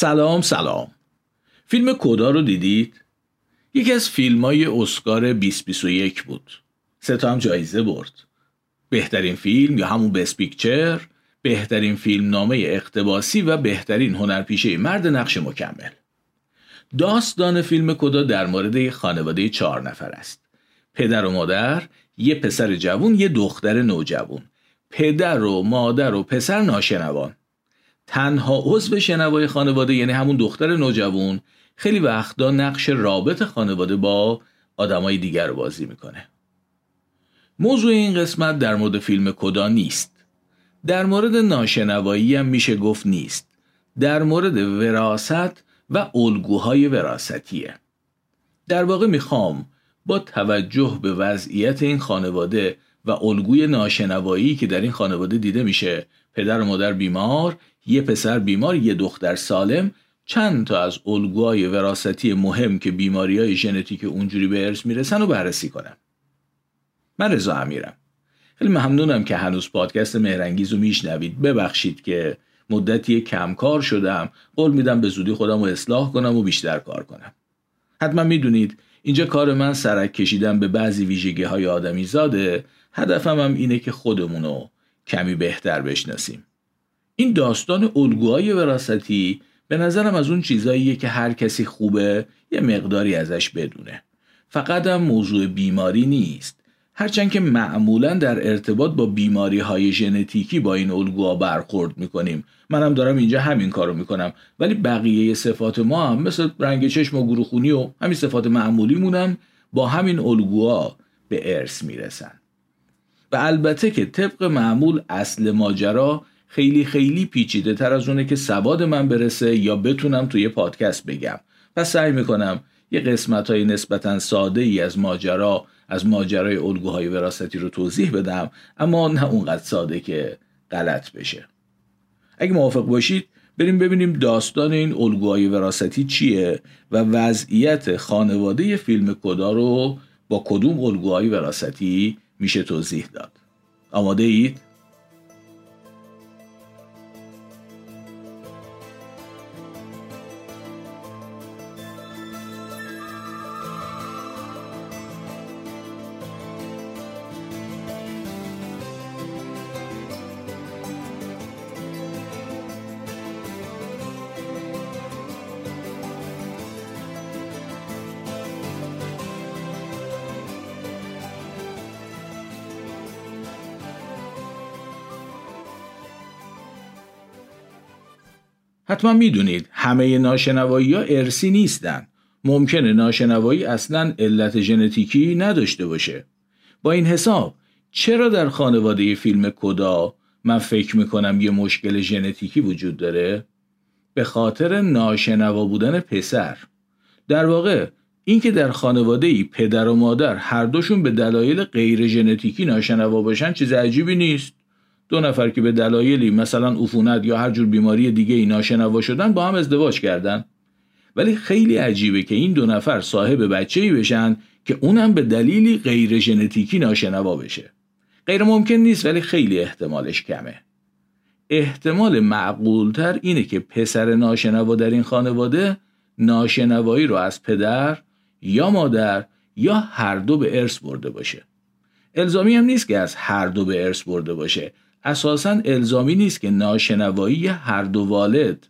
سلام سلام. فیلم کدا رو دیدید؟ یکی از فیلم های اسکار 2021 بود. سه تا هم جایزه برد. بهترین فیلم یا همون بست پیکچر بهترین فیلم نامه اقتباسی و بهترین هنرپیشه مرد نقش مکمل. داستان فیلم کدا در مورد خانواده چهار نفر است. پدر و مادر یه پسر جوون یه دختر نوجوون. پدر و مادر و پسر ناشنوان. تنها عضو شنوای خانواده یعنی همون دختر نوجوان خیلی وقتا نقش رابط خانواده با آدمای دیگر بازی می‌کنه. موضوع این قسمت در مورد فیلم کدا نیست. در مورد ناشنوایی هم میشه گفت نیست. در مورد وراست و الگوهای وراستیه در واقع می‌خوام با توجه به وضعیت این خانواده و الگوی ناشنوایی که در این خانواده دیده میشه. پدر و مادر بیمار یه پسر بیمار یه دختر سالم چند تا از الگوهای وراستی مهم که بیماری های ژنتیک اونجوری به ارث می‌رسن رو بررسی کنم. من رضا امیرم. خیلی ممنونم که هنوز پادکست مهرنگیز رو میشنوید. ببخشید که مدتی کمکار شدم. قول میدم به زودی خودم رو اصلاح کنم و بیشتر کار کنم. حتما می‌دونید اینجا کار من سرک کشیدن به بعضی ویژگی های آدمی زاده هدفم هم اینه که خودمونو کمی بهتر بشناسیم. این داستان الگوهای وراستی به نظرم از اون چیزاییه که هر کسی خوبه یه مقداری ازش بدونه. فقط هم موضوع بیماری نیست. هرچند که معمولا در ارتباط با بیماری های ژنتیکی با این الگوها برخورد می‌کنیم. منم دارم اینجا همین کارو می‌کنم. ولی بقیه صفات ما هم مثل رنگ چشم و گروخونی و همین صفات معمولی مونم با همین الگوها به ارث می‌رسن. و البته که طبق معمول اصل ماجرا خیلی خیلی پیچیده تر از اونه که سواد من برسه یا بتونم توی پادکست بگم. پس سعی می‌کنم یه قسمت های نسبتا ساده ای از ماجرا از ماجرای الگوهای وراستی رو توضیح بدم اما نه اونقدر ساده که غلط بشه. اگه موافق باشید بریم ببینیم داستان این الگوهای وراستی چیه و وضعیت خانواده فیلم کدا رو با کدوم الگوهای وراستی میشه توضیح داد آماده اید؟ حتما می‌دونید همه ناشنوایی ها ارسی نیستن. ممکنه ناشنوایی اصلا علت ژنتیکی نداشته باشه. با این حساب چرا در خانواده فیلم کدا من فکر می‌کنم یه مشکل ژنتیکی وجود داره؟ به خاطر ناشنوا بودن پسر. در واقع اینکه در خانواده ای پدر و مادر هر دوشون به دلایل غیر ژنتیکی ناشنوا باشن چیز عجیبی نیست. دو نفر که به دلایلی مثلا عفونت یا هر جور بیماری دیگه ای ناشنوا شدن با هم ازدواج کردن. ولی خیلی عجیبه که این دو نفر صاحب بچه ای بشن که اونم به دلیلی غیر ژنتیکی ناشنوا بشه. غیر ممکن نیست ولی خیلی احتمالش کمه. احتمال معقولتر اینه که پسر ناشنوا در این خانواده ناشنوایی رو از پدر یا مادر یا هر دو به ارث برده باشه. الزامی هم نیست که از هر دو به ارث برده باشه. اساسا الزامی نیست که ناشنوایی هر دو والد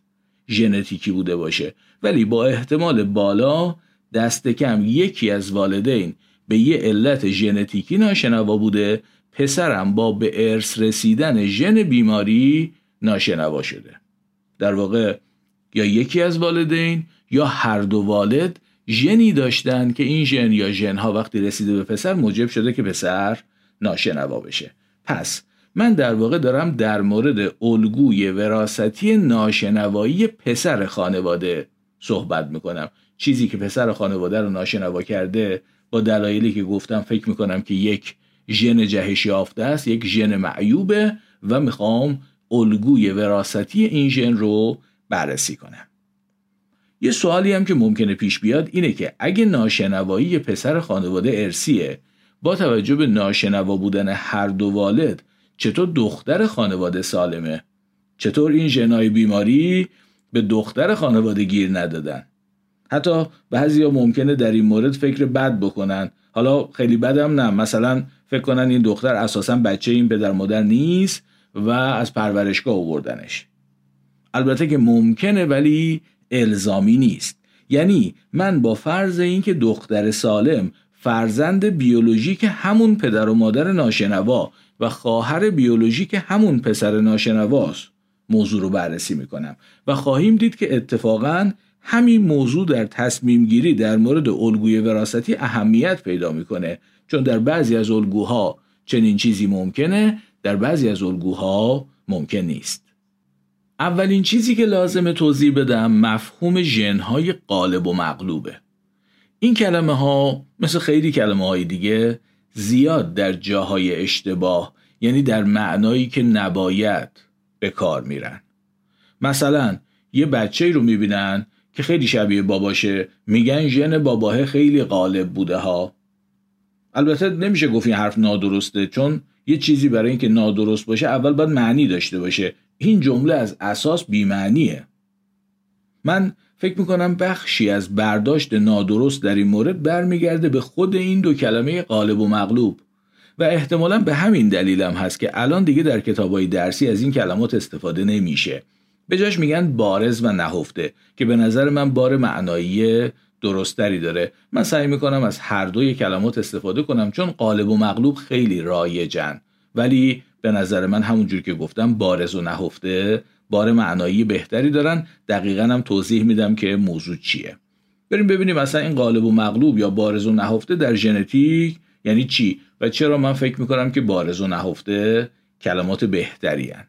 ژنتیکی بوده باشه ولی با احتمال بالا دست کم یکی از والدین به یه علت ژنتیکی ناشنوا بوده پسرم با به ارث رسیدن ژن بیماری ناشنوا شده. در واقع یا یکی از والدین یا هر دو والد ژنی داشتن که این ژن یا ژنها وقتی رسیده به پسر موجب شده که پسر ناشنوا بشه. پس من در واقع دارم در مورد الگوی وراستی ناشنوایی پسر خانواده صحبت می‌کنم. چیزی که پسر خانواده رو ناشنوا کرده با دلایلی که گفتم فکر می‌کنم که یک ژن جهش یافته است یک ژن معیوبه و می‌خوام الگوی وراستی این ژن رو بررسی کنم. یه سوالی هم که ممکنه پیش بیاد اینه که اگه ناشنوایی پسر خانواده ارسیه با توجه به ناشنوا بودن هر دو والد چطور دختر خانواده سالمه؟ چطور این ژنای بیماری به دختر خانواده گیر ندادن؟ حتی بعضی ها ممکنه در این مورد فکر بد بکنن. حالا خیلی بدم نه. مثلا فکر کنن این دختر اساسا بچه این پدر مادر نیست و از پرورشگاه آوردنش. البته که ممکنه ولی الزامی نیست. یعنی من با فرض اینکه دختر سالم فرزند بیولوژیک همون پدر و مادر ناشنوا و خواهر بیولوژیک همون پسر ناشنواست. موضوع رو بررسی می‌کنم. و خواهیم دید که اتفاقا همین موضوع در تصمیم گیری در مورد الگوی وراثتی اهمیت پیدا می‌کنه. چون در بعضی از الگوها چنین چیزی ممکنه در بعضی از الگوها ممکن نیست. اولین چیزی که لازم توضیح بدم مفهوم ژنهای قالب و مغلوبه. این کلمه ها مثل خیلی کلمه های دیگه زیاد در جاهای اشتباه یعنی در معنایی که نباید به کار میرن. مثلا یه بچه رو می‌بینن که خیلی شبیه باباشه میگن ژن باباه خیلی غالب بوده ها. البته نمیشه گفت این حرف نادرسته چون یه چیزی برای اینکه نادرست باشه اول باید معنی داشته باشه. این جمله از اساس بیمعنیه. من فکر می‌کنم بخشی از برداشت نادرست در این مورد برمیگرده به خود این دو کلمه قالب و مغلوب. و احتمالا به همین دلیلم هست که الان دیگه در کتابهای درسی از این کلمات استفاده نمیشه. به جاش میگن بارز و نهفته که به نظر من بار معنایی درستری داره. من سعی می‌کنم از هر دوی کلمات استفاده کنم چون قالب و مغلوب خیلی رایجن. ولی به نظر من همونجور که گفتم بارز و نهفته بار معنایی بهتری دارن. دقیقا هم توضیح میدم که موضوع چیه. بریم ببینیم مثلا این قالب و مغلوب یا بارز و نهفته در ژنتیک یعنی چی؟ و چرا من فکر می‌کنم که بارز و نهفته کلمات بهتری هن.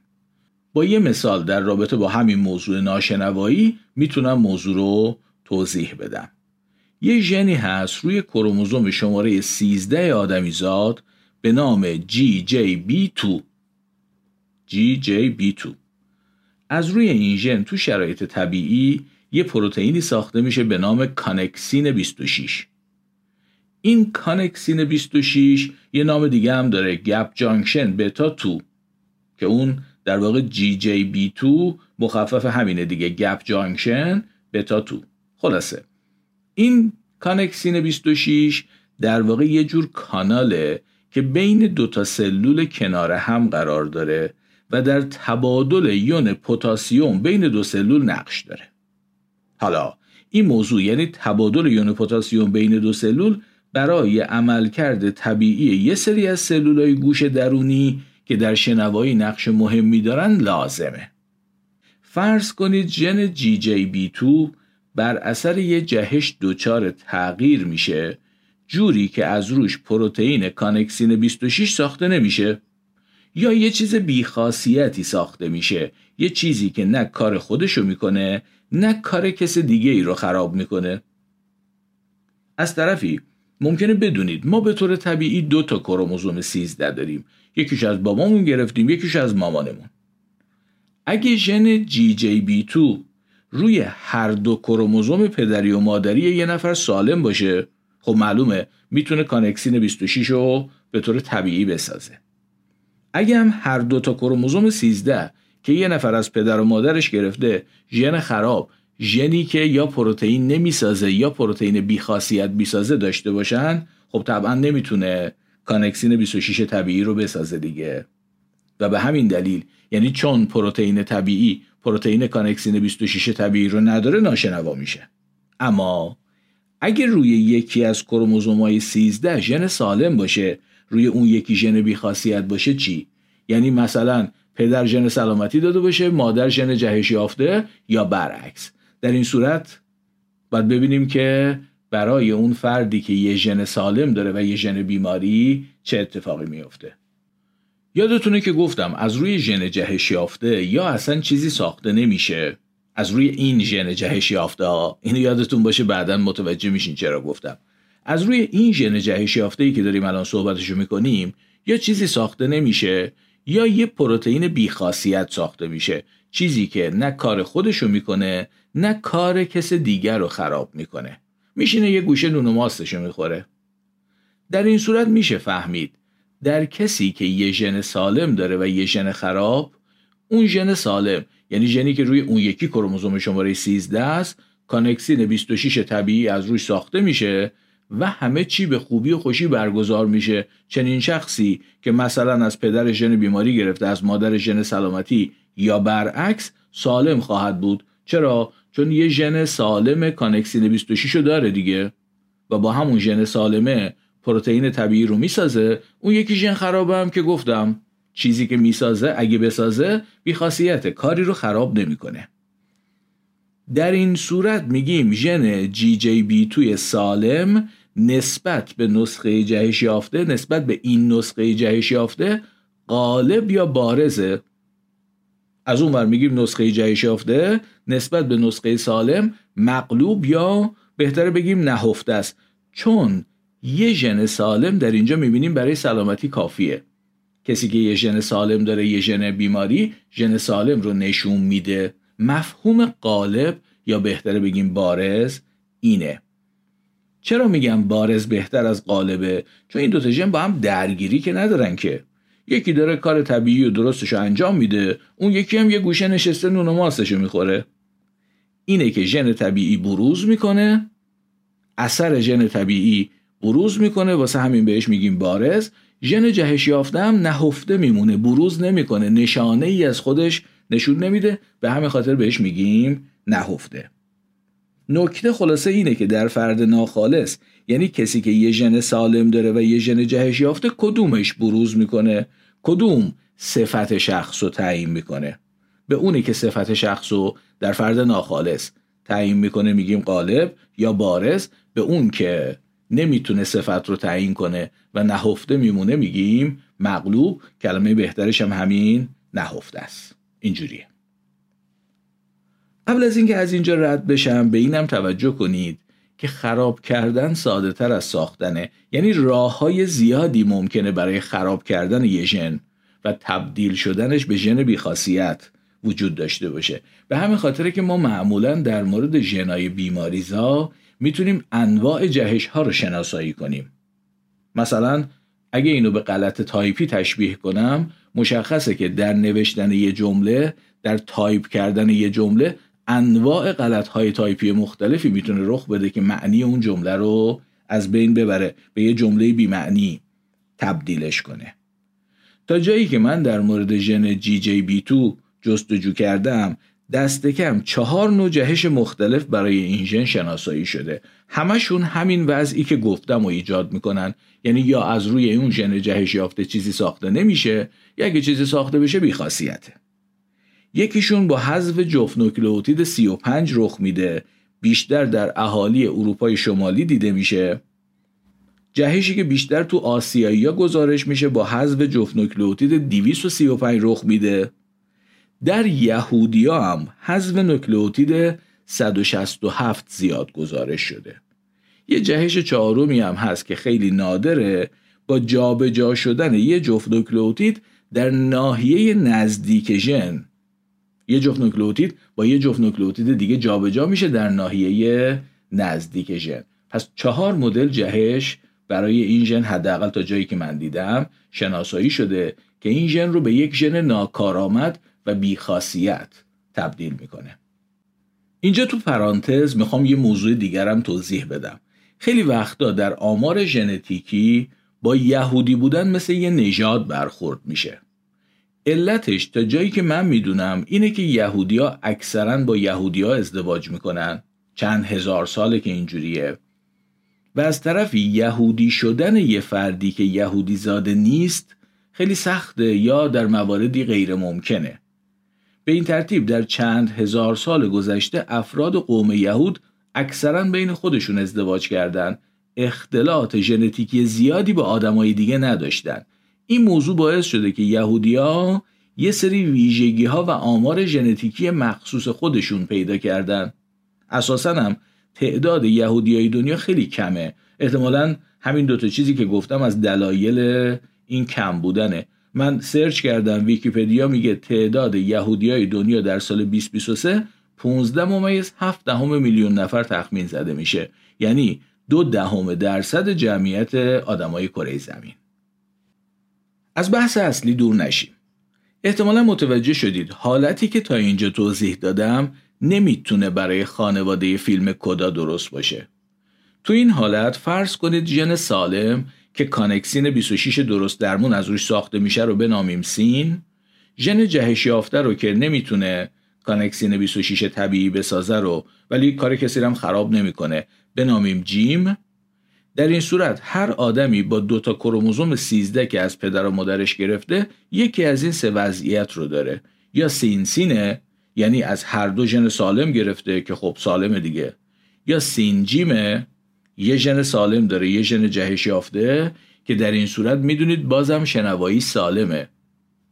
با یه مثال در رابطه با همین موضوع ناشنوایی می‌تونم موضوع رو توضیح بدم. یه ژنی هست روی کروموزوم شماره 13 آدمیزاد به نام GJB2 GJB2 از روی این ژن تو شرایط طبیعی یه پروتئینی ساخته میشه به نام connexin 26 این connexin 26 یه نام دیگه هم داره gap junction beta 2 که اون در واقع GJB2 مخفف همینه دیگه گپ جانکشن بتا 2 خلاصه. این کانکسین 26 در واقع یه جور کاناله که بین دو تا سلول کنار هم قرار داره و در تبادل یون پتاسیم بین دو سلول نقش داره. حالا این موضوع یعنی تبادل یون پتاسیم بین دو سلول برای عملکرد طبیعی یه سری از سلولای گوش درونی که در شنوایی نقش مهمی دارن لازمه. فرض کنید ژن GJB2 بر اثر یه جهش دچار تغییر میشه جوری که از روش پروتئین کانکسین 26 ساخته نمیشه. یا یه چیز بیخاصیتی ساخته میشه. یه چیزی که نه کار خودشو می‌کنه نه کار کس دیگه ای رو خراب می‌کنه. از طرفی ممکنه بدونید ما به طور طبیعی دو تا کروموزوم 13 داریم یکیش از بابامون گرفتیم یکیش از مامانمون. اگه ژن GJB2 روی هر دو کروموزوم پدری و مادری یه نفر سالم باشه خب معلومه می‌تونه کانکسین 26 رو به طور طبیعی بسازه. اگه هم هر دو تا کروموزوم 13 که یه نفر از پدر و مادرش گرفته ژن خراب ژنی که یا پروتئین نمی‌سازه یا پروتئین بیخاصیت بیسازه داشته باشن خب طبعا نمی‌تونه کانکسین 26 طبیعی رو بسازه دیگه. و به همین دلیل یعنی چون پروتئین طبیعی پروتئین کانکسین 26 طبیعی رو نداره ناشنوا میشه. اما اگر روی یکی از کروموزومای 13 ژن سالم باشه روی اون یکی ژن بیخاصیت باشه چی؟ یعنی مثلا پدر ژن سلامتی داده باشه مادر ژن جهش یافته یا برعکس. در این صورت باید ببینیم که برای اون فردی که یه ژن سالم داره و یه ژن بیماری چه اتفاقی میفته یادتونه که گفتم از روی ژن جهش یافته یا اصلا چیزی ساخته نمیشه؟ از روی این ژن جهش یافته اینو یادتون باشه بعدا متوجه میشین چرا گفتم. از روی این ژن جهش یافته که داریم الان صحبتشو می‌کنیم یا چیزی ساخته نمیشه یا یه پروتئین بیخاصیت ساخته میشه. چیزی که نه کار خودشو می‌کنه نه کار کس دیگر رو خراب می‌کنه. میشینه یه گوشه نون و ماستشو می‌خوره. در این صورت میشه فهمید در کسی که یه ژن سالم داره و یه ژن خراب اون ژن سالم یعنی ژنی که روی اون یکی کروموزوم شماره 13 است کانکسین 26 طبیعی از روش ساخته میشه و همه چی به خوبی و خوشی برگزار میشه. چنین شخصی که مثلا از پدر ژن بیماری گرفته از مادر ژن سلامتی یا برعکس سالم خواهد بود. چرا؟ چون یه ژن سالم کانکسین 26 رو داره دیگه و با همون ژن سالمه پروتئین طبیعی رو می‌سازه. اون یکی ژن هم که گفتم چیزی که می‌سازه اگه بسازه بیخاصیت کاری رو خراب نمی‌کنه. در این صورت میگیم ژن جی جی بی توی سالم نسبت به نسخه جهش یافته نسبت به این نسخه جهش یافته غالب یا بارزه. از اون ور میگیم نسخه جهش یافته نسبت به نسخه سالم مغلوب یا بهتره بگیم نهفته است. چون یه ژن سالم در اینجا می‌بینیم برای سلامتی کافیه. کسی که یه ژن سالم داره یه ژن بیماری ژن سالم رو نشون میده. مفهوم غالب یا بهتره بگیم بارز اینه. چرا میگم بارز بهتر از غالبه چون این دوتا ژن با هم درگیری که ندارن که. یکی داره کار طبیعی و درستش انجام میده اون یکی هم یه گوشه نشسته نون و ماستشو می‌خوره. اینه که ژن طبیعی بروز می‌کنه اثر ژن طبیعی بروز می‌کنه واسه همین بهش میگیم بارز. ژن جهش یافته هم نهفته میمونه بروز نمی‌کنه نشانه ای از خودش نشون نمیده به همین خاطر بهش میگیم نهفته. نکته خلاصه اینه که در فرد ناخالص یعنی کسی که یه ژن سالم داره و یه ژن جهش یافته کدومش بروز می‌کنه؟ کدوم صفت شخص رو تعیین می‌کنه؟ به اونی که صفت شخص رو در فرد ناخالص تعیین می‌کنه میگیم غالب یا بارز. به اون که نمی‌تونه صفت رو تعیین کنه و نهفته میمونه میگیم مغلوب. کلمه بهترش هم همین نهفته است. اینجوریه. قبل از اینکه از اینجا رد بشم به اینم توجه کنید که خراب کردن ساده تر از ساختنه یعنی راه های زیادی ممکنه برای خراب کردن یه ژن و تبدیل شدنش به ژن بیخاصیت وجود داشته باشه. به همین خاطره که ما معمولا در مورد ژنای بیماریزا می‌تونیم انواع جهش ها رو شناسایی کنیم. مثلا اگه اینو به غلط تایپی تشبیه کنم مشخصه که در نوشتن یه جمله در تایپ کردن یه جمله انواع غلط های تایپی مختلفی می‌تونه رخ بده که معنی اون جمله رو از بین ببره به یه جمله بیمعنی تبدیلش کنه. تا جایی که من در مورد ژن GJB2 جستجو کردم دست کم چهار نوع جهش مختلف برای این ژن شناسایی شده. همشون همین وضعی که گفتم و ایجاد می‌کنن. یعنی یا از روی اون ژن جهش یافته چیزی ساخته نمیشه یا اگه چیزی ساخته بشه بیخاصیته. یکیشون با حذف جفت نوکلئوتید 35 رخ میده. بیشتر در اهالی اروپای شمالی دیده میشه. جهشی که بیشتر تو آسیایی ها گزارش میشه با حذف جفت نوکلئوتید 235 رخ میده. در یهودیا هم حذف نوکلئوتید 167 زیاد گزارش شده. یه جهش چهارمی هم هست که خیلی نادره. با جابجا جا شدن یه جفت نوکلئوتید در ناحیه نزدیک ژن. یه جفت نوکلئوتید با یه جفت نوکلئوتید دیگه جابجا جا میشه در ناحیه نزدیک ژن. پس چهار مدل جهش برای این ژن حداقل تا جایی که من دیدم شناسایی شده که این ژن رو به یک ژن ناکارآمد و بیخاصیت تبدیل می‌کنه. اینجا تو پرانتز می‌خوام یه موضوع دیگرم توضیح بدم. خیلی وقتا در آمار ژنتیکی با یهودی بودن مثل یه نژاد برخورد میشه. علتش تا جایی که من می‌دونم اینه که یهودیا اکثرا با یهودیا ازدواج می‌کنن. چند هزار ساله که اینجوریه. و از طرفی یهودی شدن یه فردی که یهودی زاده نیست خیلی سخته یا در مواردی غیر ممکنه. به این ترتیب در چند هزار سال گذشته افراد قوم یهود اکثرا بین خودشون ازدواج کردند اختلاط ژنتیکی زیادی با آدمای دیگه نداشتن. این موضوع باعث شده که یهودیا یه سری ویژگی ها و آمار ژنتیکی مخصوص خودشون پیدا کردن. اساسا هم تعداد یهودیای دنیا خیلی کمه. احتمالا همین دوتا چیزی که گفتم از دلایل این کم بودنه. من سرچ کردم ویکیپدیا میگه تعداد یهودیای دنیا در سال 2023 15 ممیز 7 دهم میلیون نفر تخمین زده میشه. یعنی دو دهم درصد جمعیت آدمای کره زمین. از بحث اصلی دور نشیم. احتمالا متوجه شدید حالتی که تا اینجا توضیح دادم نمی‌تونه برای خانواده فیلم کدا درست باشه. تو این حالت فرض کنید ژن سالم که کانکسین 26 درست درمون از روش ساخته میشه رو بنامیم سین ژن جهش یافته رو که نمی‌تونه کانکسین 26 طبیعی بسازه رو ولی کار کسی هم خراب نمی‌کنه. بنامیم جیم. در این صورت هر آدمی با دو تا کروموزوم 13 که از پدر و مادرش گرفته یکی از این سه وضعیت رو داره. یا سین سینه یعنی از هر دو ژن سالم گرفته که خب سالمه دیگه. یا سین جیمه یه ژن سالم داره یه ژن جهش یافته که در این صورت می‌دونید بازم شنوایی سالمه.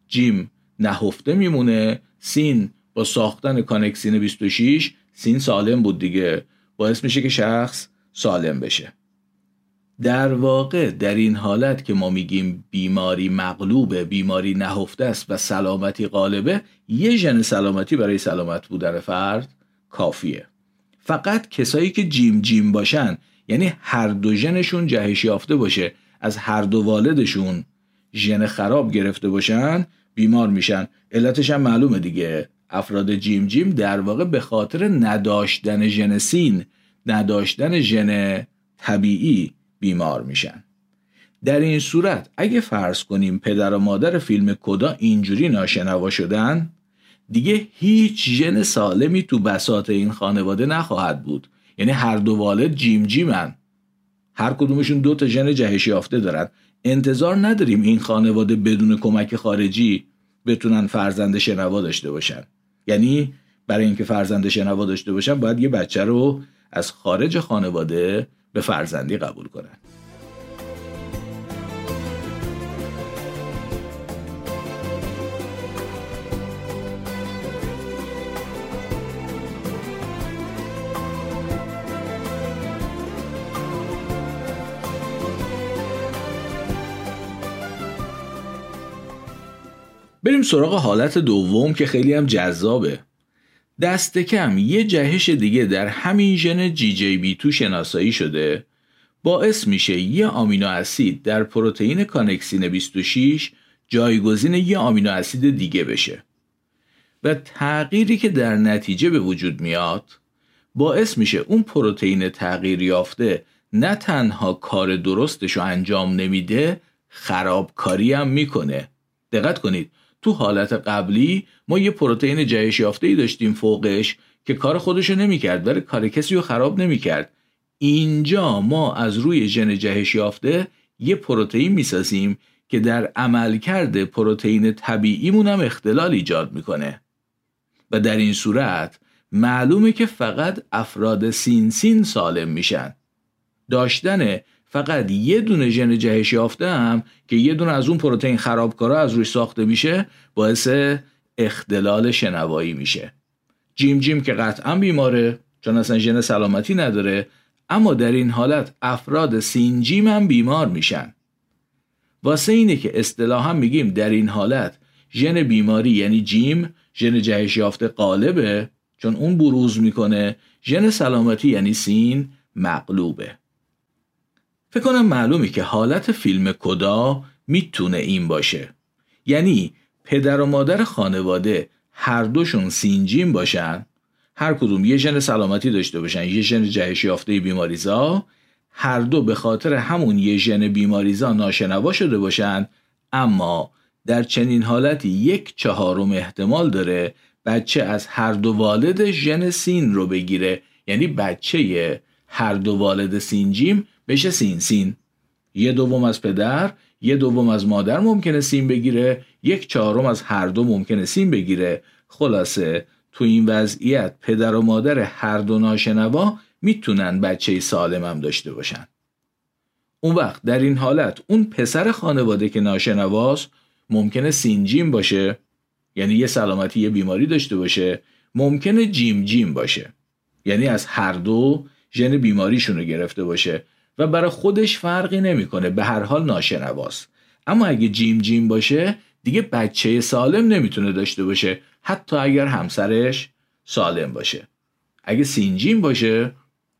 جیم نهفته میمونه سین با ساختن کانکسین 26 سین سالم بود دیگه. باعث میشه که شخص سالم بشه. در واقع در این حالت که ما میگیم بیماری مغلوبه بیماری نهفته است و سلامتی غالبه یه ژن سلامتی برای سلامت بودن فرد کافیه. فقط کسایی که جیم جیم باشن یعنی هر دو ژنشون جهش یافته باشه از هر دو والدشون ژن خراب گرفته باشن بیمار میشن. علتش هم معلومه دیگه. افراد جیم جیم در واقع به خاطر نداشتن ژن سین نداشتن ژن طبیعی بیمار میشن. در این صورت اگه فرض کنیم پدر و مادر فیلم کدا اینجوری ناشنوا شدن دیگه هیچ ژن سالمی تو بساط این خانواده نخواهد بود. یعنی هر دو والد جیم جیمن. هر کدومشون دو تا ژن جهش یافته دارن. انتظار نداریم این خانواده بدون کمک خارجی بتونن فرزند شنوا داشته باشن. یعنی برای اینکه فرزند شنوا داشته باشن باید یه بچه رو از خارج خانواده به فرزندی قبول کنن. بریم سراغ حالت دوم که خیلی هم جذابه. دست کم یه جهش دیگه در همین ژن جی جی بی تو شناسایی شده. باعث میشه یه آمینو اسید در پروتئین کانکسین 26 جایگزین یه آمینو اسید دیگه بشه. و تغییری که در نتیجه به وجود میاد باعث میشه اون پروتئین تغییر یافته نه تنها کار درستش رو انجام نمیده خرابکاری هم می‌کنه. دقت کنید تو حالت قبلی ما یه پروتئین جهش یافته ای داشتیم فوقش که کار خودشو نمی‌کرد ولی کار کسی رو خراب نمی‌کرد. اینجا ما از روی ژن جهش یافته یه پروتئین می‌سازیم که در عملکرد پروتئین طبیعیمون هم اختلال ایجاد می‌کنه. و در این صورت معلومه که فقط افراد سین سین سالم میشن. داشتن فقط یه دونه ژن جهش هم که یه دونه از اون پروتئین خرابکارا از روی ساخته میشه باعث اختلال شنوایی میشه. جیم جیم که قطعا بیماره چون اصلا ژن سلامتی نداره اما در این حالت افراد سین جیم هم بیمار میشن. واسه اینه که اصطلاحا میگیم در این حالت ژن بیماری یعنی جیم ژن جهش یافته قالبه چون اون بروز می‌کنه ژن سلامتی یعنی سین مغلوبه. فکر کنم معلومه که حالت فیلم کدا می‌تونه این باشه. یعنی پدر و مادر خانواده هر دوشون سینجیم باشن هر کدوم یه ژن سلامتی داشته باشن یه ژن جهش یافته بیماریزا هر دو به خاطر همون یه ژن بیماریزا ناشنوا شده باشن اما در چنین حالتی یک چهارم احتمال داره بچه از هر دو والد ژن سین رو بگیره. یعنی بچه هر دو والد سینجیم بشه سین. سین یه دوم از پدر یه دوم از مادر ممکنه سین بگیره یک چهارم از هر دو ممکنه سین بگیره. خلاصه تو این وضعیت پدر و مادر هر دو ناشنوا می‌تونن بچه سالم هم داشته باشن. اون وقت در این حالت اون پسر خانواده که ناشنواست ممکنه سینجیم باشه یعنی یه سلامتی یه بیماری داشته باشه ممکنه جیم جیم باشه. یعنی از هر دو ژن بیماریشون رو گرفته باشه. و برای خودش فرقی نمی‌کنه به هر حال ناشنواست. اما اگه جیم جیم باشه دیگه بچه سالم نمی‌تونه داشته باشه حتی اگر همسرش سالم باشه. اگه سینجیم باشه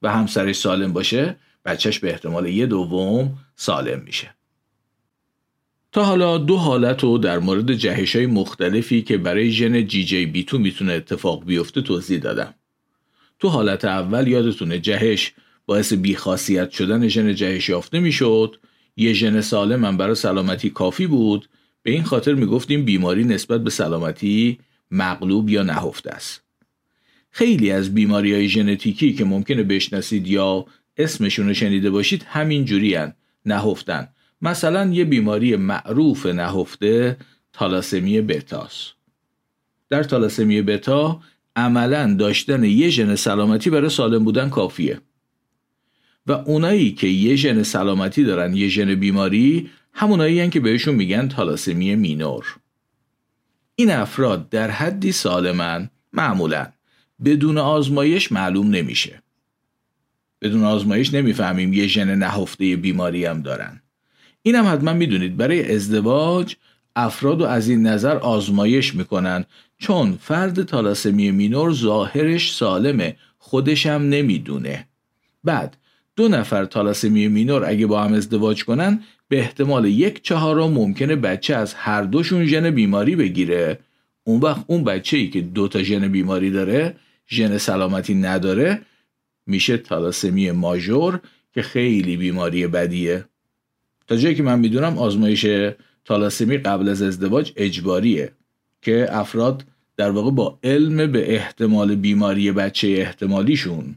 و همسرش سالم باشه بچهش به احتمال یه دوم سالم میشه. تا حالا دو حالت رو در مورد جهش های مختلفی که برای ژن جی جی بی تو می‌تونه اتفاق بیفته توضیح دادم. تو حالت اول یادتونه جهش باعث بیخاصیت شدن ژن جهش یافته می‌شد یه ژن سالم هم برای سلامتی کافی بود. به این خاطر می‌گفتیم بیماری نسبت به سلامتی مغلوب یا نهفته است. خیلی از بیماری های ژنتیکی که ممکنه بشناسید یا اسمشون رو شنیده باشید همین جوری نهفتن. مثلا یه بیماری معروف نهفته تالاسمی بتاست در تالاسمی بتا عملا داشتن یه ژن سلامتی برای سالم بودن کافیه. و اونایی که یه ژن سلامتی دارن یه ژن بیماری همونایی که بهشون میگن تالاسمی مینور. این افراد در حدی سالمن معمولا بدون آزمایش معلوم نمیشه. بدون آزمایش نمی‌فهمیم یه ژن نهفته بیماری هم دارن. اینم حتما می‌دونید برای ازدواج افراد و از این نظر آزمایش می‌کنن چون فرد تالاسمی مینور ظاهرش سالمه خودشم نمی‌دونه. بعد دو نفر تالاسمی مینور اگه با هم ازدواج کنن به احتمال یک چهارم ممکنه بچه از هر دوشون ژن بیماری بگیره. اون وقت اون بچه ای که دو تا ژن بیماری داره ژن سلامتی نداره میشه تالاسمی ماژور که خیلی بیماری بدیه. تا جایی که من می‌دونم آزمایش تالاسمی قبل از ازدواج اجباریه که افراد در واقع با علم به احتمال بیماری بچه احتمالیشون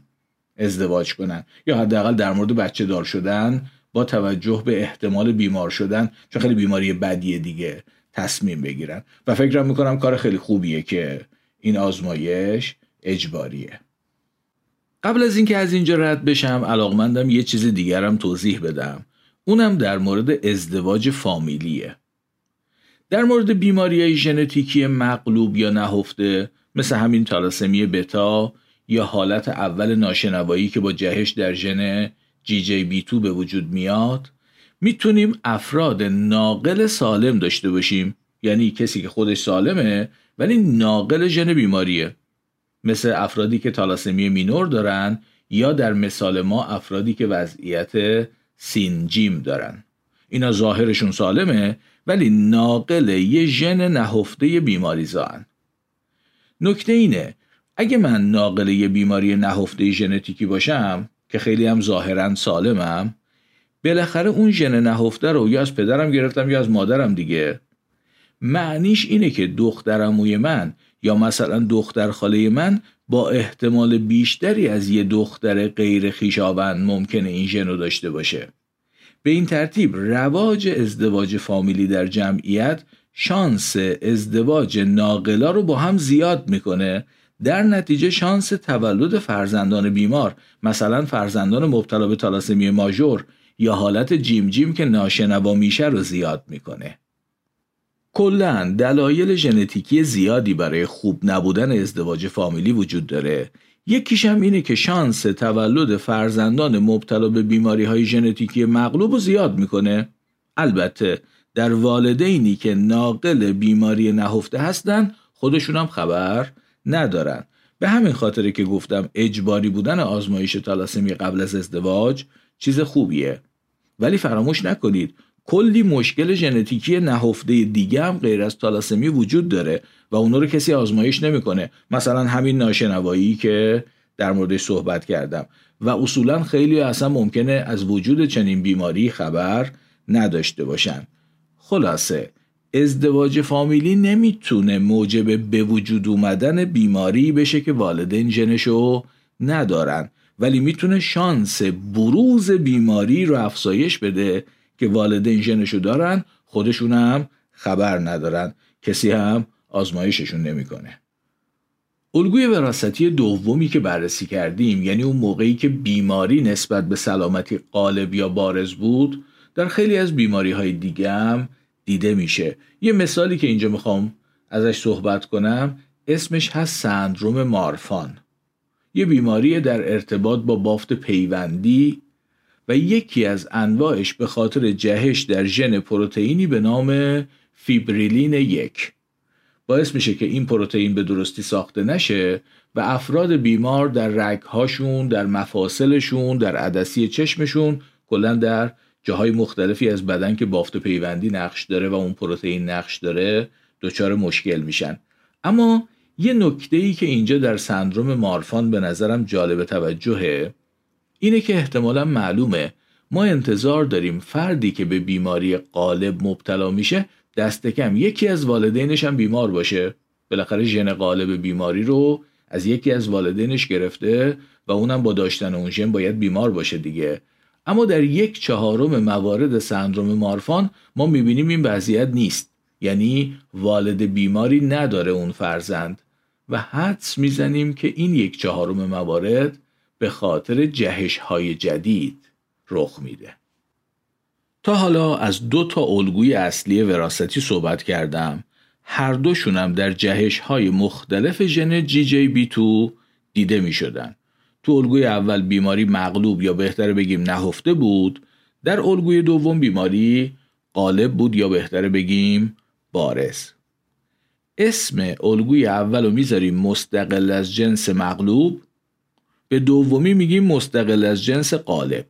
ازدواج کنن یا حداقل در مورد بچه دار شدن با توجه به احتمال بیمار شدن چون خیلی بیماری بدیه دیگه تصمیم بگیرن. و فکرم می‌کنم کار خیلی خوبیه که این آزمایش اجباریه. قبل از اینکه از اینجا رد بشم علاقمندم یه چیز دیگرم توضیح بدم. اونم در مورد ازدواج فامیلیه. در مورد بیماری ژنتیکی مغلوب یا نهفته مثل همین تالاسمی بتا یا حالت اول ناشنوایی که با جهش در ژن جی جی بی تو به وجود میاد می‌تونیم افراد ناقل سالم داشته باشیم. یعنی کسی که خودش سالمه ولی ناقل ژن بیماریه. مثل افرادی که تالاسمی مینور دارن یا در مثال ما افرادی که وضعیت سینجیم دارن. اینا ظاهرشون سالمه ولی ناقل یه ژن نهفته بیماری زان نکته اینه اگه من ناقل یه بیماری نهفته ژنتیکی باشم که خیلی هم ظاهرا سالمم بالاخره اون ژن نهفته رو یا از پدرم گرفتم یا از مادرم دیگه. معنیش اینه که دخترموی من یا مثلا دختر خاله من با احتمال بیشتری از یه دختر غیر خیشاوند ممکنه این ژن رو داشته باشه. به این ترتیب رواج ازدواج فامیلی در جمعیت شانس ازدواج ناقلا رو با هم زیاد می‌کنه در نتیجه شانس تولد فرزندان بیمار مثلا فرزندان مبتلا به تالاسمی ماژور یا حالت جیم جیم که ناشنوا میشه رو زیاد می‌کنه. کلا دلایل ژنتیکی زیادی برای خوب نبودن ازدواج فامیلی وجود داره. یکیش هم اینه که شانس تولد فرزندان مبتلا به بیماری های ژنتیکی مغلوب رو زیاد می‌کنه. البته در والدینی که ناقل بیماری نهفته هستن خودشون هم خبر ندارن. به همین خاطره که گفتم اجباری بودن آزمایش تالاسمی قبل از ازدواج چیز خوبیه. ولی فراموش نکنید کلی مشکل ژنتیکی نهفته دیگه هم غیر از تالاسمی وجود داره و اونا رو کسی آزمایش نمی‌کنه. مثلا همین ناشنوایی که در موردش صحبت کردم. و اصولا خیلی اصلا ممکنه از وجود چنین بیماری خبر نداشته باشن. خلاصه ازدواج فامیلی نمی‌تونه موجب به وجود اومدن بیماری بشه که والدین جنشو ندارن. ولی می‌تونه شانس بروز بیماری رو افزایش بده که والدین ژنشو دارن خودشون هم خبر ندارن. کسی هم آزمایششون نمی‌کنه. الگوی وراثتی دومی که بررسی کردیم یعنی اون موقعی که بیماری نسبت به سلامتی غالب یا بارز بود در خیلی از بیماری های دیگه هم دیده میشه. یه مثالی که اینجا می‌خوام ازش صحبت کنم اسمش هست سندروم مارفان. یه بیماری در ارتباط با بافت پیوندی و یکی از انواعش به خاطر جهش در ژن پروتئینی به نام فیبریلین یک. باعث میشه که این پروتئین به درستی ساخته نشه و افراد بیمار در رگهاشون در مفاصلشون در عدسی چشمشون کلا در جاهای مختلفی از بدن که بافت و پیوندی نقش داره و اون پروتئین نقش داره دچار مشکل میشن. اما یه نکته ای که اینجا در سندروم مارفان به نظرم جالب توجهه اینه که احتمالا معلومه ما انتظار داریم فردی که به بیماری قالب مبتلا میشه دست کم. یکی از والدینش هم بیمار باشه. بالاخره ژن قالب بیماری رو از یکی از والدینش گرفته و اونم با داشتن اون ژن باید بیمار باشه دیگه. اما در یک چهارم موارد سندروم مارفان ما می‌بینیم این وضعیت نیست. یعنی والد بیماری نداره اون فرزند و حدس می‌زنیم که این یک چهارم موارد به خاطر جهش های جدید رخ میده. تا حالا از دو تا الگوی اصلی وراستی صحبت کردم. هر دوشونم در جهش های مختلف ژن جی جی بی تو دیده می شدن. تو الگوی اول بیماری مغلوب یا بهتر بگیم نهفته بود در الگوی دوم بیماری غالب بود یا بهتر بگیم بارز. اسم الگوی اول رو می‌ذاریم مستقل از جنس مغلوب به دومی میگیم مستقل از جنس قالب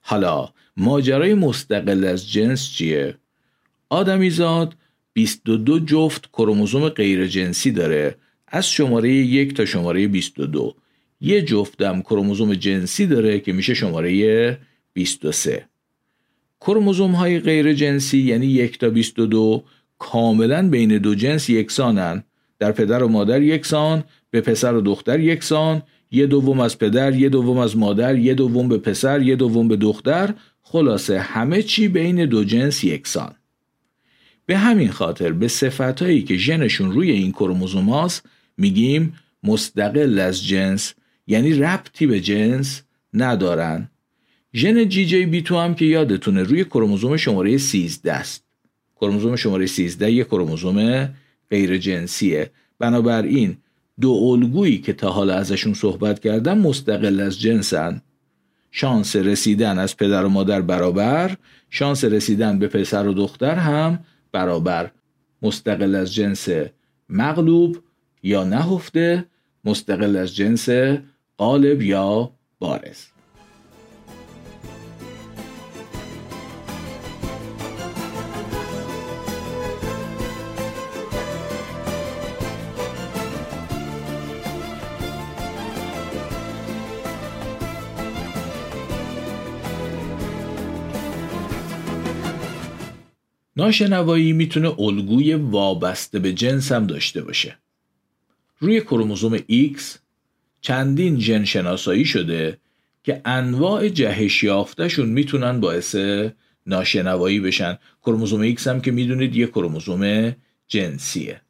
حالا ماجرای مستقل از جنس چیه؟ آدمیزاد 22 جفت کروموزوم غیر جنسی داره از شماره یک تا شماره 22 یه جفتم کروموزوم جنسی داره که میشه شماره 23 کروموزوم های غیر جنسی یعنی یک تا 22 کاملا بین دو جنس یکسانن. در پدر و مادر یکسان به پسر و دختر یکسان یه دوم از پدر یه دوم از مادر یه دوم به پسر یه دوم به دختر. خلاصه همه چی بین دو جنس یکسان. به همین خاطر به صفتهایی که ژنشون روی این کروموزوم میگیم مستقل از جنس یعنی ربطی به جنس ندارن. ژن جی جی بی تو هم که یادتونه روی کروموزوم شماره 13 است. کروموزوم شماره 13 یک کروموزوم غیر جنسیه. بنابراین دو الگویی که تا حالا ازشون صحبت کردم مستقل از جنسن. شانس رسیدن از پدر و مادر برابر شانس رسیدن به پسر و دختر هم برابر. مستقل از جنس مغلوب یا نهفته مستقل از جنس قالب یا بارز ناشنوایی می‌تونه الگوی وابسته به جنس هم داشته باشه. روی کروموزوم X چندین ژن شناسایی شده که انواع جهش یافتهشون می‌تونن باعث ناشنوایی بشن. کروموزوم X هم که می‌دونید یه کروموزوم جنسیه.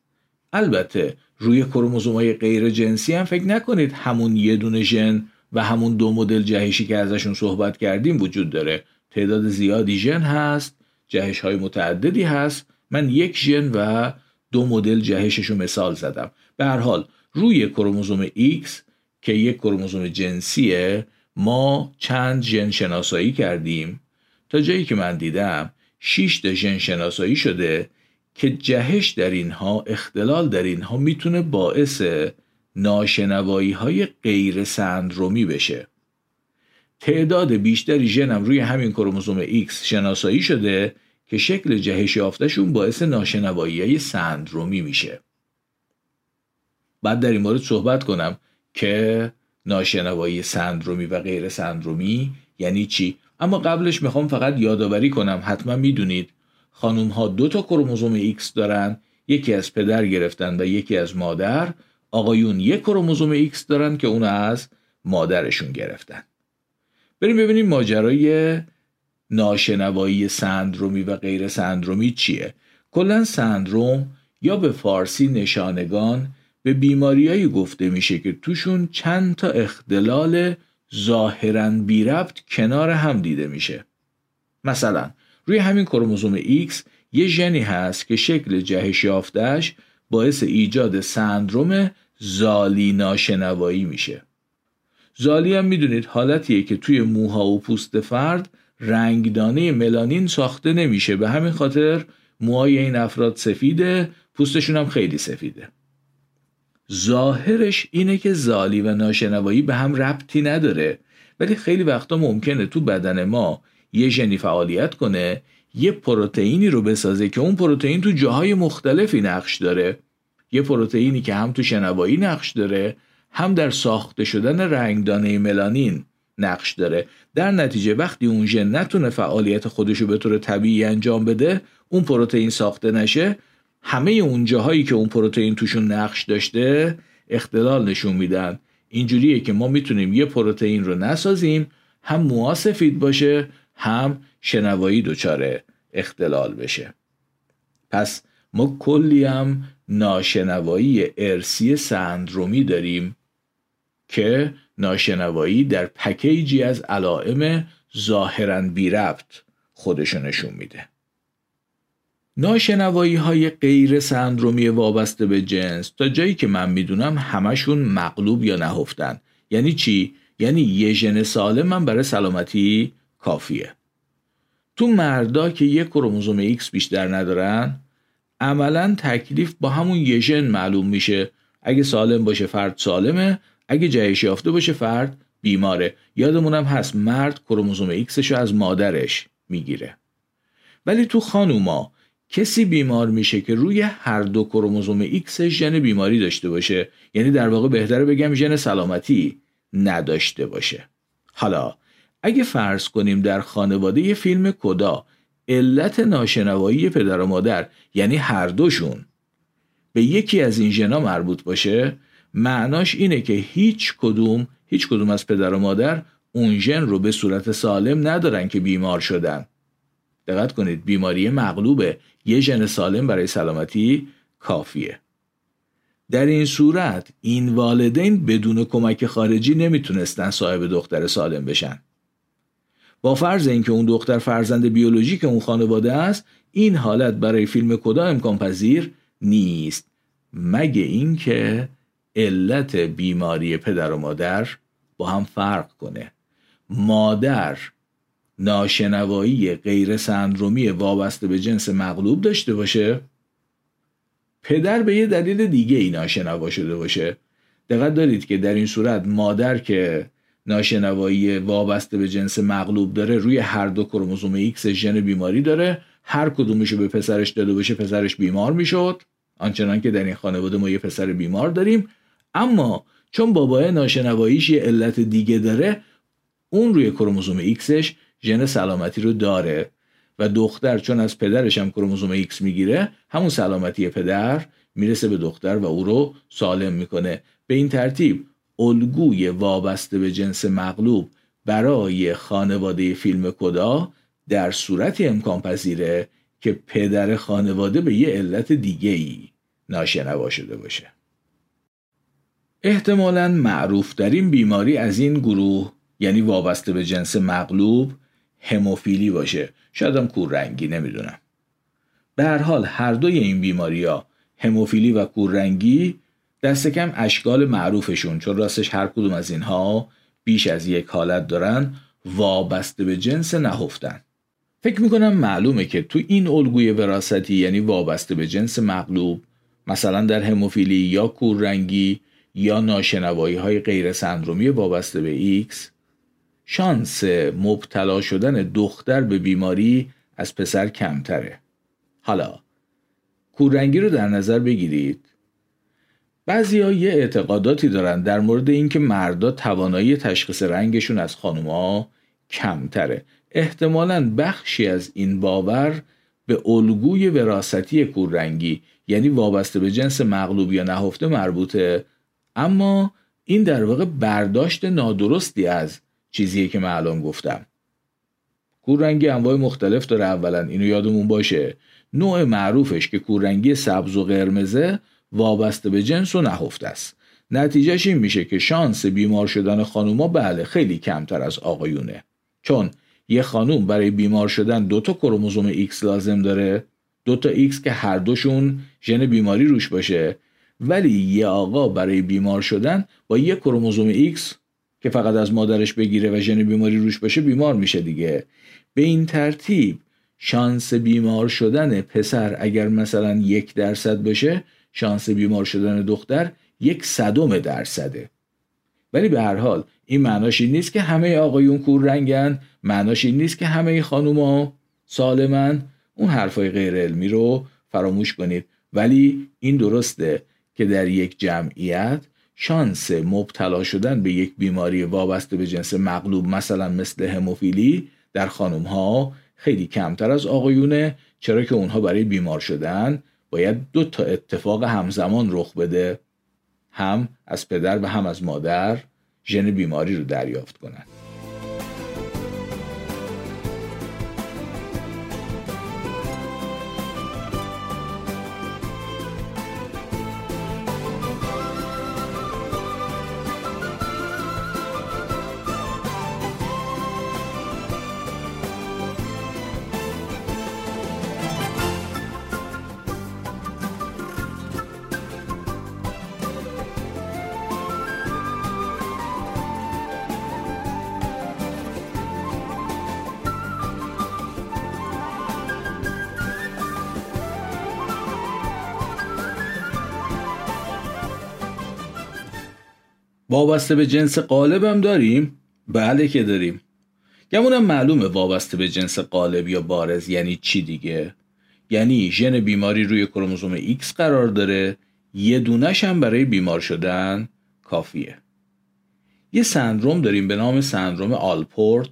البته روی کروموزوم های غیر جنسی هم فکر نکنید همون یه دونه ژن و همون دو مدل جهشی که ازشون صحبت کردیم وجود داره. تعداد زیادی ژن هست جهش های متعددی هست من یک ژن و دو مدل جهشش رو مثال زدم به هر حال روی کروموزوم X که یک کروموزوم جنسیه ما چند ژن شناسایی کردیم. تا جایی که من دیدم 6 تا ژن شناسایی شده که جهش در اینها اختلال در اینها می‌تونه باعث ناشنوایی های غیر سندرومی بشه. تعداد بیشتری ژنم روی همین کروموزوم X شناسایی شده که شکل جهش یافتهشون باعث ناشنوایی های سندرومی میشه. بعد در این مورد صحبت کنم. که ناشنوایی سندرومی و غیر سندرومی یعنی چی؟ اما قبلش می‌خوام فقط یادآوری کنم حتما می‌دونید خانوم ها دو تا کروموزوم X دارن یکی از پدر گرفتن و یکی از مادر. آقایون یک کروموزوم X دارن که اون از مادرشون گرفتن. بریم ببینیم ماجرای ناشنوایی سندرومی و غیر سندرومی چیه. کلا سندروم یا به فارسی نشانگان به بیماریایی گفته میشه که توشون چند تا اختلال ظاهرا بی ربط کنار هم دیده میشه. مثلا روی همین کروموزوم X یه ژنی هست که شکل جهش یافتهش باعث ایجاد سندروم زالی ناشنوایی میشه. زالی هم می‌دونید حالتیه که توی موها و پوست فرد رنگدانه ملانین ساخته نمیشه. به همین خاطر موهای این افراد سفیده پوستشون هم خیلی سفیده. ظاهرش اینه که زالی و ناشنوایی به هم ربطی نداره. ولی خیلی وقتا ممکنه تو بدن ما یه ژنی فعالیت کنه یه پروتئینی رو بسازه که اون پروتئین تو جاهای مختلفی نقش داره. یه پروتئینی که هم تو شنوایی نقش داره هم در ساخته شدن رنگدانه ملانین نقش داره. در نتیجه وقتی اون ژن نتونه فعالیت خودشو به طور طبیعی انجام بده اون پروتئین ساخته نشه همه اون جاهایی که اون پروتئین توشون نقش داشته اختلال نشون میدن. اینجوریه که ما می‌تونیم یه پروتئین رو نسازیم هم موها سفید باشه هم شنوایی دچار اختلال بشه. پس ما کلی هم ناشنوایی ارسی سندرومی داریم که ناشنوایی در پکیجی از علائم ظاهرا بی ربط خودشو نشون میده. ناشنوایی های غیر سندرومی وابسته به جنس. تا جایی که من می‌دونم همشون مغلوب یا نهفتن. یعنی چی؟ یعنی یه ژن سالم من برای سلامتی کافیه. تو مردا که یه کروموزوم ایکس بیشتر ندارن عملا تکلیف با همون یه ژن معلوم میشه. اگه سالم باشه فرد سالمه اگه جهش یافته باشه فرد بیماره. یادمونم هست مرد کروموزوم ایکسش رو از مادرش می‌گیره. ولی تو خانوما کسی بیمار میشه که روی هر دو کروموزوم ایکس ژن بیماری داشته باشه. یعنی در واقع بهتره بگم ژن سلامتی نداشته باشه. حالا اگه فرض کنیم در خانواده یه فیلم کدا علت ناشنوایی پدر و مادر یعنی هر دوشون به یکی از این ژنا مربوط باشه معناش اینه که هیچ کدوم هیچ کدوم از پدر و مادر اون ژن رو به صورت سالم ندارن که بیمار شدن. دقت کنید بیماری مغلوبه. یه ژن سالم برای سلامتی کافیه. در این صورت این والدین بدون کمک خارجی نمی‌تونستن صاحب دختر سالم بشن. با فرض اینکه اون دختر فرزند بیولوژیک اون خانواده است این حالت برای فیلم کدا امکان پذیر نیست. مگه اینکه علت بیماری پدر و مادر با هم فرق کنه. مادر ناشنوایی غیر سندرومی وابسته به جنس مغلوب داشته باشه؟ پدر به یه دلیل دیگه ای ناشنوا شده باشه. دقت دارید که در این صورت مادر که ناشنوایی وابسته به جنس مغلوب داره روی هر دو کروموزوم ایکس ژن بیماری داره. هر کدومشو به پسرش داده باشه پسرش بیمار می‌شد. آنچنان که در این خانواده ما یه پسر بیمار داریم. اما چون بابا ناشنواییش یه علت دیگه داره اون روی کروموزوم ایکسش ژن سلامتی رو داره و دختر چون از پدرش هم کروموزوم ایکس می‌گیره همون سلامتی پدر می‌رسه به دختر و او رو سالم می‌کنه. به این ترتیب الگوی وابسته به جنس مغلوب برای خانواده فیلم کدا در صورتی امکان پذیره که پدر خانواده به یه علت دیگه ای ناشنوا شده باشه. احتمالا معروف در این بیماری از این گروه یعنی وابسته به جنس مغلوب هموفیلی باشه. شاید هم کوررنگی نمی‌دونم. به هر حال هر دوی این بیماری ها هموفیلی و کوررنگی دست کم اشکال معروفشون چون راستش هر کدوم از اینها بیش از یک حالت دارن وابسته به جنس نهفتن. فکر می‌کنم معلومه که تو این الگوی وراستی یعنی وابسته به جنس مغلوب مثلا در هموفیلی یا کوررنگی یا ناشنوایی های غیر سندرومی وابسته به ایکس شانس مبتلا شدن دختر به بیماری از پسر کمتره. حالا کوررنگی رو در نظر بگیرید. بعضی ها یه اعتقاداتی دارن در مورد اینکه مردا توانایی تشخیص رنگشون از خانوما کمتره. احتمالا بخشی از این باور به الگوی وراستی کوررنگی یعنی وابسته به جنس مغلوب یا نهفته مربوطه. اما این در واقع برداشت نادرستی از چیزیه که من الان گفتم. کوررنگی انواع مختلف داره اولا اینو یادمون باشه. نوع معروفش که کوررنگی سبز و قرمزه وابسته به جنس و نهفته است. نتیجهش این میشه که شانس بیمار شدن خانوما بله خیلی کمتر از آقایونه. چون یه خانوم برای بیمار شدن دوتا کروموزوم ایکس لازم داره. دوتا ایکس که هر دوشون ژن بیماری روش باشه. ولی یه آقا برای بیمار شدن با یه کروموزوم ایکس که فقط از مادرش بگیره و ژن بیماری روش باشه بیمار میشه دیگه. به این ترتیب شانس بیمار شدن پسر اگر مثلا یک درصد باشه شانس بیمار شدن دختر یک صدم درصده. ولی به هر حال این معناش این نیست که همه آقایون کور رنگن معناش این نیست که همه خانوما سالمن. اون حرفای غیر علمی رو فراموش کنید. ولی این درسته که در یک جمعیت شانس مبتلا شدن به یک بیماری وابسته به جنس مغلوب مثلا مثل هموفیلی در خانم ها خیلی کمتر از آقایونه چرا که اونها برای بیمار شدن باید دو تا اتفاق همزمان رخ بده هم از پدر و هم از مادر ژن بیماری رو دریافت کنند وابسته به جنس قالب داریم؟ بله که داریم. گمونم معلومه وابسته به جنس قالب یا بارز یعنی چی دیگه؟ یعنی ژن بیماری روی کروموزوم X قرار داره یه دونش هم برای بیمار شدن کافیه. یه سندروم داریم به نام سندروم آلپورت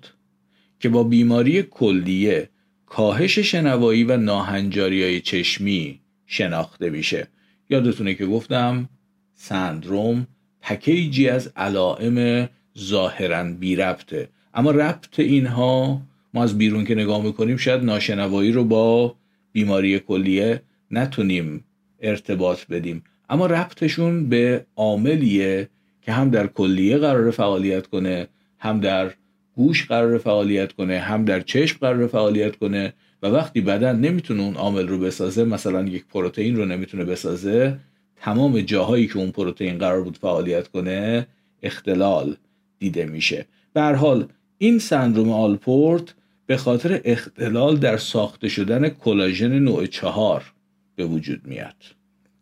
که با بیماری کلیه کاهش شنوایی و ناهنجاری های چشمی شناخته میشه. یادتونه که گفتم سندروم پکیجی از علائم ظاهرا بی ربطه. اما ربط اینها ما از بیرون که نگاه می‌کنیم شاید ناشنوایی رو با بیماری کلیه نتونیم ارتباط بدیم. اما ربطشون به عاملیه که هم در کلیه قرار فعالیت کنه هم در گوش قرار فعالیت کنه هم در چشم قرار فعالیت کنه. و وقتی بدن نمی‌تونه اون عامل رو بسازه مثلا یک پروتئین رو نمی‌تونه بسازه تمام جاهایی که اون پروتئین قرار بود فعالیت کنه اختلال دیده میشه. به حال این سندروم آلپورت به خاطر اختلال در ساخته شدن کلاژن نوع چهار به وجود میاد.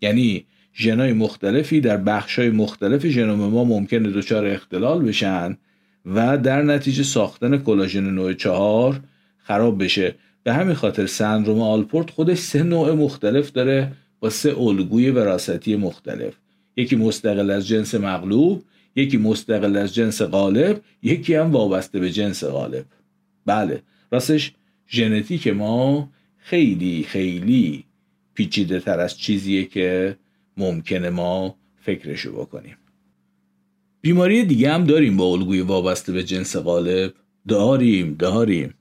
یعنی ژنای مختلفی در بخشای مختلف ژنوم ما ممکنه دچار اختلال بشن و در نتیجه ساختن کلاژن نوع چهار خراب بشه. به همین خاطر سندروم آلپورت خودش سه نوع مختلف داره. با سه الگوی وراثتی مختلف. یکی مستقل از جنس مغلوب یکی مستقل از جنس غالب یکی هم وابسته به جنس غالب. بله راستش ژنتیک ما خیلی خیلی پیچیده تر از چیزیه که ممکنه ما فکرشو بکنیم. بیماری دیگه هم داریم با الگوی وابسته به جنس غالب؟ داریم داریم.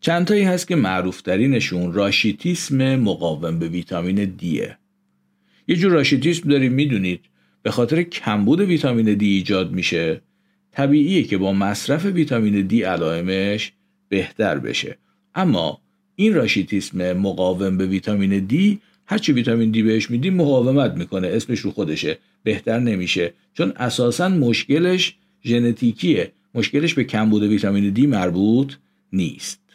چندتایی هست که معروفترینشون راشیتیسم مقاوم به ویتامین دیه یه جور راشیتیسم داریم می‌دونید. به خاطر کمبود ویتامین دی ایجاد میشه. طبیعیه که با مصرف ویتامین دی علائمش بهتر بشه. اما این راشیتیسم مقاوم به ویتامین دی هرچی ویتامین دی بهش میدیم مقاومت می‌کنه. اسمش رو خودشه. بهتر نمیشه. چون اساسا مشکلش ژنتیکیه. مشکلش به کمبود ویتامین دی مربوط نیست.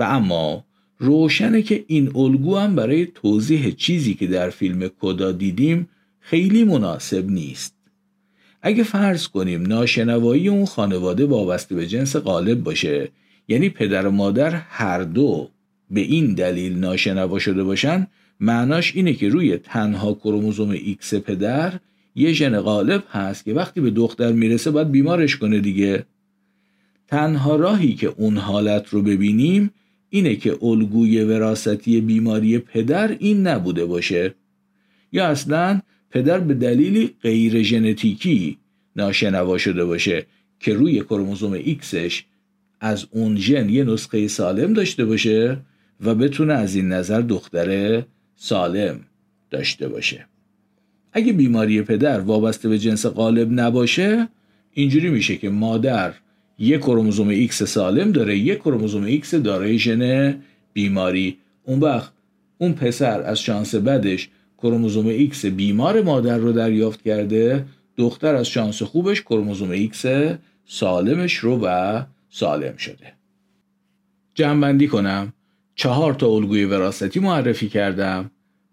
و اما روشنه که این الگو هم برای توضیح چیزی که در فیلم کدا دیدیم خیلی مناسب نیست. اگه فرض کنیم ناشنوایی اون خانواده وابسته به جنس غالب باشه یعنی پدر و مادر هر دو به این دلیل ناشنوا شده باشن معناش اینه که روی تنها کروموزوم ایکس پدر یه ژن غالب هست که وقتی به دختر می‌رسه باید بیمارش کنه دیگه. تنها راهی که اون حالت رو ببینیم اینه که الگوی وراثتی بیماری پدر این نبوده باشه. یا اصلا پدر به دلیلی غیر ژنتیکی ناشنوا شده باشه که روی کروموزوم ایکسش از اون ژن یه نسخه سالم داشته باشه و بتونه از این نظر دختر سالم داشته باشه. اگه بیماری پدر وابسته به جنس غالب نباشه اینجوری میشه که مادر یک کروموزوم ایکس سالم داره یک کروموزوم ایکس دارای ژن بیماری اون وقت اون پسر از شانس بدش کروموزوم ایکس بیمار مادر رو دریافت کرده دختر از شانس خوبش کروموزوم ایکس سالمش رو و سالم شده جمعبندی کنم چهار تا الگوی وراثتی معرفی کردم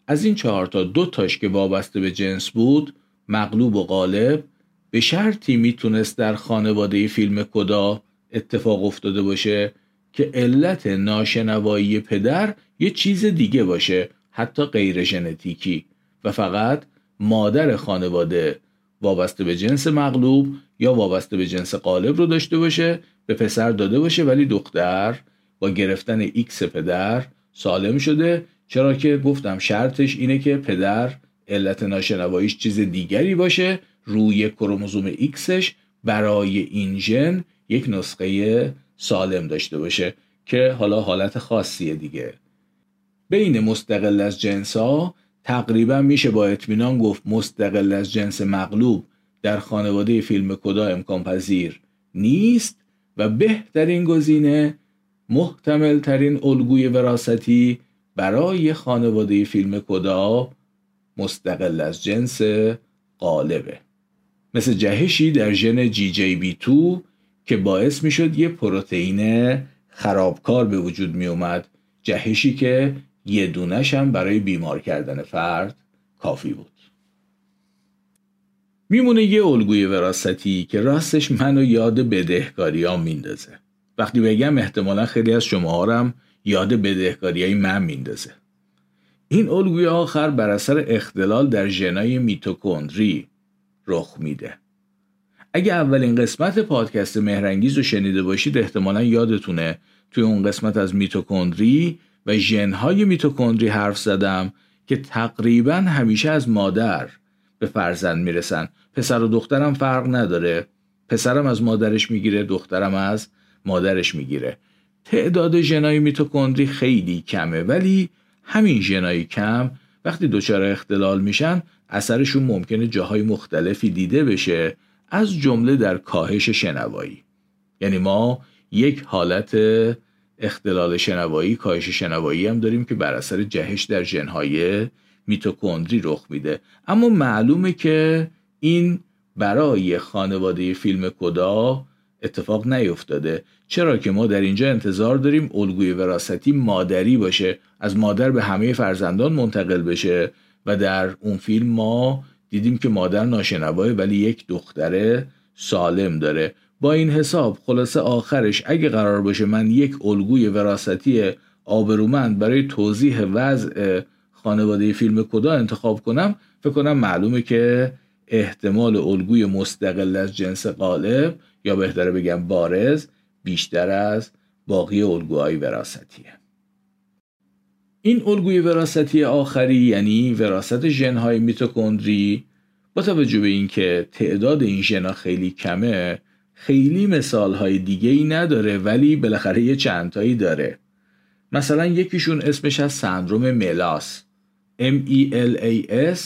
از این چهار تا دو تاش که وابسته به جنس بود مغلوب و غالب به شرطی می‌تونست در خانواده فیلم کدا اتفاق افتاده باشه که علت ناشنوایی پدر یه چیز دیگه باشه حتی غیر ژنتیکی. و فقط مادر خانواده وابسته به جنس مغلوب یا وابسته به جنس قالب رو داشته باشه به پسر داده باشه ولی دختر با گرفتن ایکس پدر سالم شده. چرا که گفتم شرطش اینه که پدر علت ناشنواییش چیز دیگری باشه روی کروموزوم ایکسش برای این ژن یک نسخه سالم داشته باشه که حالا حالت خاصیه دیگه. بین مستقل از جنس ها تقریبا میشه با اطمینان گفت مستقل از جنس مغلوب در خانواده فیلم کدا امکان پذیر نیست و بهترین گزینه محتمل ترین الگوی وراثتی برای خانواده فیلم کدا مستقل از جنس قالبه مثل جهشی در ژن جی جی بی 2 که باعث می‌شد یه پروتئین خرابکار به وجود می اومد جهشی که یه دونش هم برای بیمار کردن فرد کافی بود. میمونه یه الگوی وراستی که راستش منو یاد بدهکاریام میندازه. وقتی بگم احتمالا خیلی از شما هم یاد بدهکاری من میندازه. این الگوی آخر بر اثر اختلال در ژنای میتوکندری رخ میده. اگه اولین قسمت پادکست مهرنگیز رو شنیده باشید احتمالا یادتونه توی اون قسمت از میتوکندری و ژنهای میتوکندری حرف زدم که تقریبا همیشه از مادر به فرزند می‌رسن. پسر و دخترم فرق نداره. پسرم از مادرش می‌گیره دخترم از مادرش می‌گیره. تعداد ژنای میتوکندری خیلی کمه ولی همین ژنای کم وقتی دچار اختلال میشن اثرشون ممکنه جاهای مختلفی دیده بشه از جمله در کاهش شنوایی. یعنی ما یک حالت اختلال شنوایی کاهش شنوایی هم داریم که بر اثر جهش در ژنهای میتوکندری رخ میده. اما معلومه که این برای خانواده فیلم کدا اتفاق نیفتاده. چرا که ما در اینجا انتظار داریم الگوی وراثتی مادری باشه از مادر به همه فرزندان منتقل بشه. و در اون فیلم ما دیدیم که مادر ناشنواه ولی یک دختره سالم داره. با این حساب خلاصه آخرش اگه قرار باشه من یک الگوی وراثتی آبرومند برای توضیح وضع خانواده فیلم کدا انتخاب کنم فکر کنم معلومه که احتمال الگوی مستقل از جنس قالب یا بهتره بگم بارز بیشتر از باقی الگوهای وراثتیه. این الگوی وراثتی آخری یعنی وراثت ژنهای میتوکندری با توجه به اینکه تعداد این ژنها خیلی کمه خیلی مثالهای دیگه ای نداره ولی بالاخره یه چندتایی داره. مثلا یکیشون اسمش از سندروم ملاس M-E-L-A-S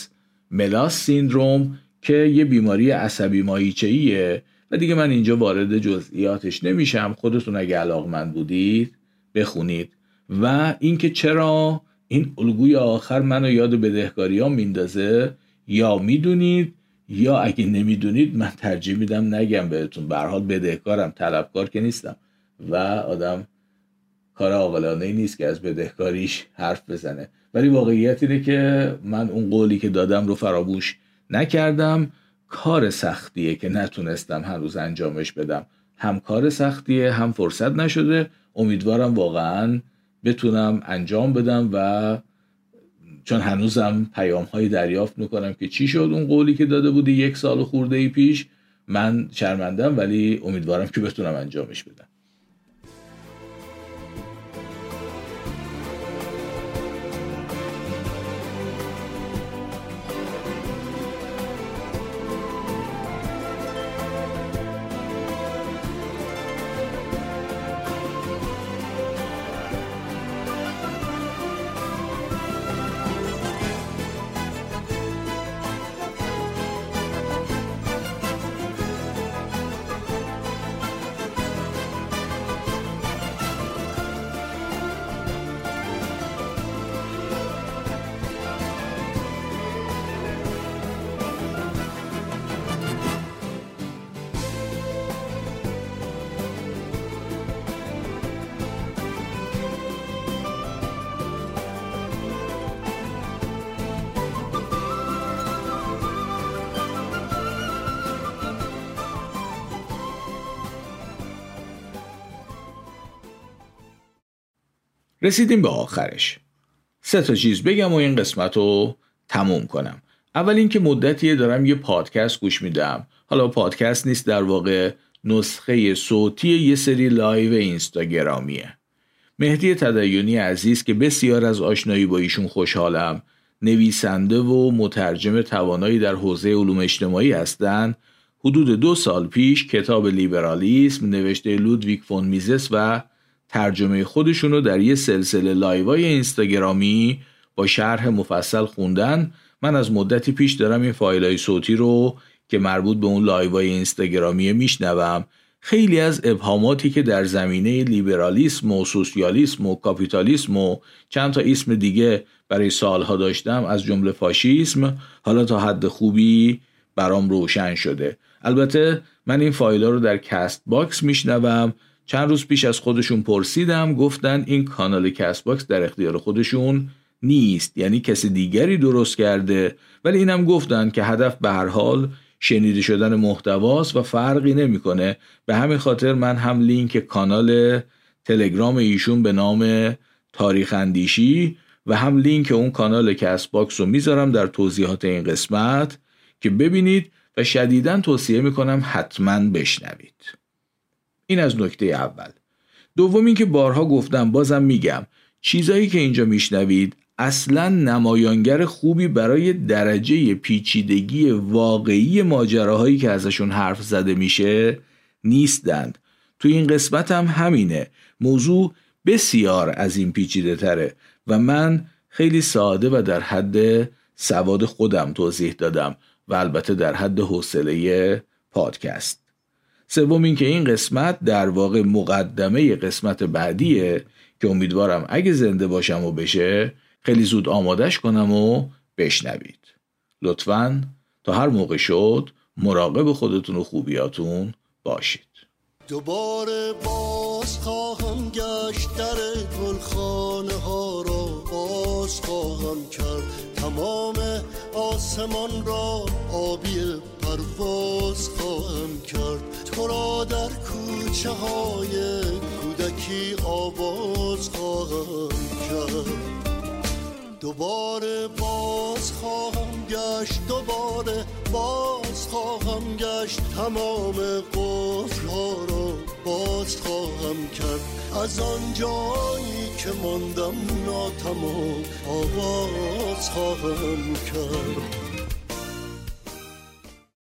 ملاس سیندروم که یه بیماری عصبی ماهیچه‌ایه و دیگه من اینجا وارد جزئیاتش نمیشم. خودتون اگه علاقمند بودید بخونید. و اینکه چرا این الگوی آخر منو یاد بدهکاری ها میندازه یا می‌دونید یا اگه نمی‌دونید من ترجیح میدم نگم بهتون. به حال بدهکارم طلبکار که نیستم. و آدم کار عاقلانه نیست که از بدهکاریش حرف بزنه. ولی واقعیت اینه که من اون قولی که دادم رو فراموش نکردم. کار سختیه که نتونستم هنوز انجامش بدم. هم کار سختیه هم فرصت نشده. امیدوارم واقعا بتونم انجام بدم و چون هنوزم پیام های دریافت می‌کنم که چی شد اون قولی که داده بودی یک سال خورده ای پیش من شرمندم ولی امیدوارم که بتونم انجامش بدم. رسیدیم به آخرش. سه تا چیز بگم و این قسمت رو تموم کنم. اول اینکه مدتیه دارم یه پادکست گوش میدم. حالا پادکست نیست در واقع نسخه صوتی یه سری لایو اینستاگرامیه. مهدی تدینی عزیز که بسیار از آشنایی با ایشون خوشحالم نویسنده و مترجم توانایی در حوزه علوم اجتماعی هستند حدود دو سال پیش کتاب لیبرالیسم نوشته لودویگ فون میزس و ترجمه خودشون رو در یه سلسله لایوای اینستاگرامی با شرح مفصل خوندن. من از مدتی پیش دارم این فایل های صوتی رو که مربوط به اون لایوای اینستاگرامی میشنوم. خیلی از ابهاماتی که در زمینه لیبرالیسم و سوسیالیسم و کاپیتالیسم و چند تا اسم دیگه برای سالها داشتم از جمله فاشیسم حالا تا حد خوبی برام روشن شده. البته من این فایل رو در CastBox میشنوم چند روز پیش از خودشون پرسیدم گفتن این کانال CastBox در اختیار خودشون نیست یعنی کسی دیگری درست کرده. ولی اینم گفتن که هدف به هر حال شنیده شدن محتواست و فرقی نمی‌کنه. به همین خاطر من هم لینک کانال تلگرام ایشون به نام تاریخ اندیشی و هم لینک اون کانال CastBox رو می‌ذارم در توضیحات این قسمت که ببینید و شدیدا توصیه می‌کنم حتما بشنوید. این از نکته اول. دوم اینکه بارها گفتم بازم میگم چیزایی که اینجا میشنوید اصلا نمایانگر خوبی برای درجه پیچیدگی واقعی ماجراهایی که ازشون حرف زده میشه نیستند. تو این قسمت هم همینه. موضوع بسیار از این پیچیده تره و من خیلی ساده و در حد سواد خودم توضیح دادم و البته در حد حوصله پادکست. سوم اینکه این قسمت در واقع مقدمه قسمت بعدیه که امیدوارم اگه زنده باشم و بشه خیلی زود آمادش کنم و بشنوید. لطفا تا هر موقع شد مراقب خودتون و خوبیاتون باشید. دوباره باز خواهم گشت در گلخانه ها را. باز خواهم کرد تمام آسمان را. آبی پرواز خواهم کرد. تو را در کوچه های کودکی آواز خواهم کرد. دوباره باز خواهم گشت دوباره باز خواهم گشت. تمام قفل ها رو باز خواهم کرد. از آن جایی که ماندم ناتمام آواز خواهم کرد.